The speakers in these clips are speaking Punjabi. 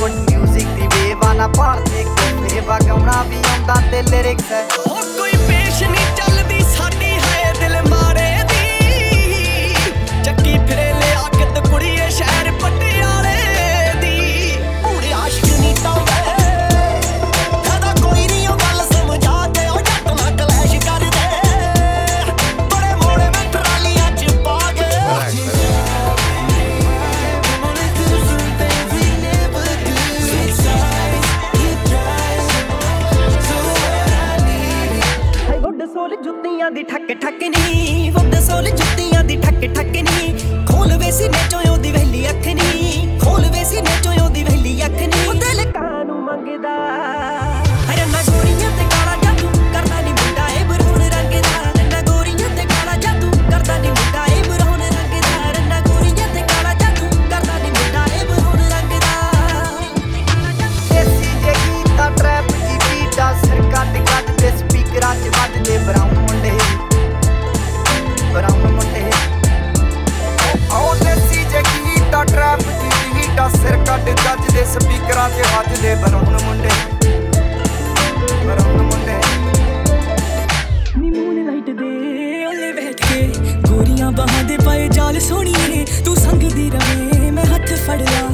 ਮੁੱਢ 뮤직 ਦੀ ਵੇਵ ਆ ਨਾ ਪਾੜਦੇ ਕੋਈ ਵੇਵ ਗਾਉਣਾ ਵੀ ਆਉਂਦਾ ਤੇ ਲਿਰਿਕਸ ਹੈ। ਹੋਰ ਕੋਈ ਜੁੱਤੀਆਂ ਦੀ ਠੱਕ ਠੱਕ ਨੀ ਵੁੱਡ ਸੋਲ ਜੁੱਤੀਆਂ ਦੀ ਠੱਕ ਠੱਕ ਫਿਕਰਾਂ 'ਚ ਵੱਜਦੇ ਪਰ ਹੁਣ ਮੁੰਡੇ। ਪਰ ਹੁਣ ਮੁੰਡੇ। ਨਿਮੂਨ ਲਾਈਟ ਦੇ ਓਲੇ ਬੈਠ ਕੇ ਗੋਰੀਆਂ ਬਾਹਾਂ ਦੇ ਪਾਏ ਜਾਲ ਸੋਣੀਏ ਤੂੰ ਸੰਗ ਦੀ ਰਵੇਂ, ਮੈਂ ਹੱਥ ਫੜ ਲਾ।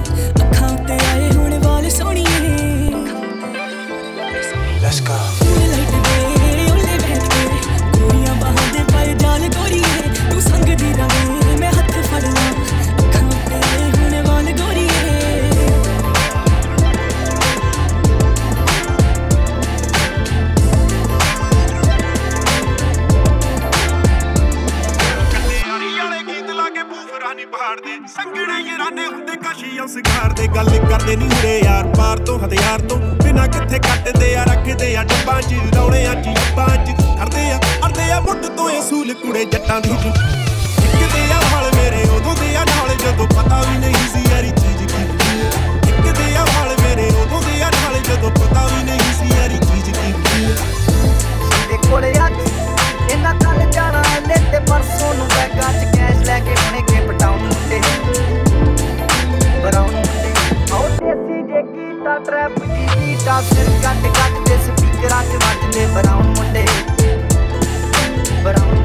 ਨਹੀਂ ਪਹਾੜ ਦੇ ਸੰਗਣੇ ਯਾਰਾਨੇ ਹੁੰਦੇ, ਕਾਸ਼ੀ ਸਿਖਾਰ ਦੇ ਗੱਲ ਕਰਦੇ ਨਹੀਂ ਹੁੰਦੇ ਯਾਰ, ਪਾਰ ਤੋਂ ਹਥਿਆਰ ਤੋਂ। ਬਿਨਾ ਕਿੱਥੇ ਕੱਟਦੇ ਆ, ਰੱਖਦੇ ਆ ਡੱਬਾਂ 'ਚ ਲਾਉਣੇ ਆ ਚੀਪਾਂ 'ਚ। ਕਰਦੇ ਆ ਅਰਦੇ ਆ ਮੁੱਢ ਤੋਂ ਇਹ ਸੂਲ ਕੁੜੇ ਜੱਟਾਂ ਦੀ ਪੀੜੀ ਦਾ ਸਿਰ ਕੱਟ ਕੱਟ ਦੇ ਸਪੀਕਰਾਂ 'ਚ ਵੱਜਦੇ ਬਰਾਉਨ ਮੁੰਡੇ। ਬਰਾਉਨ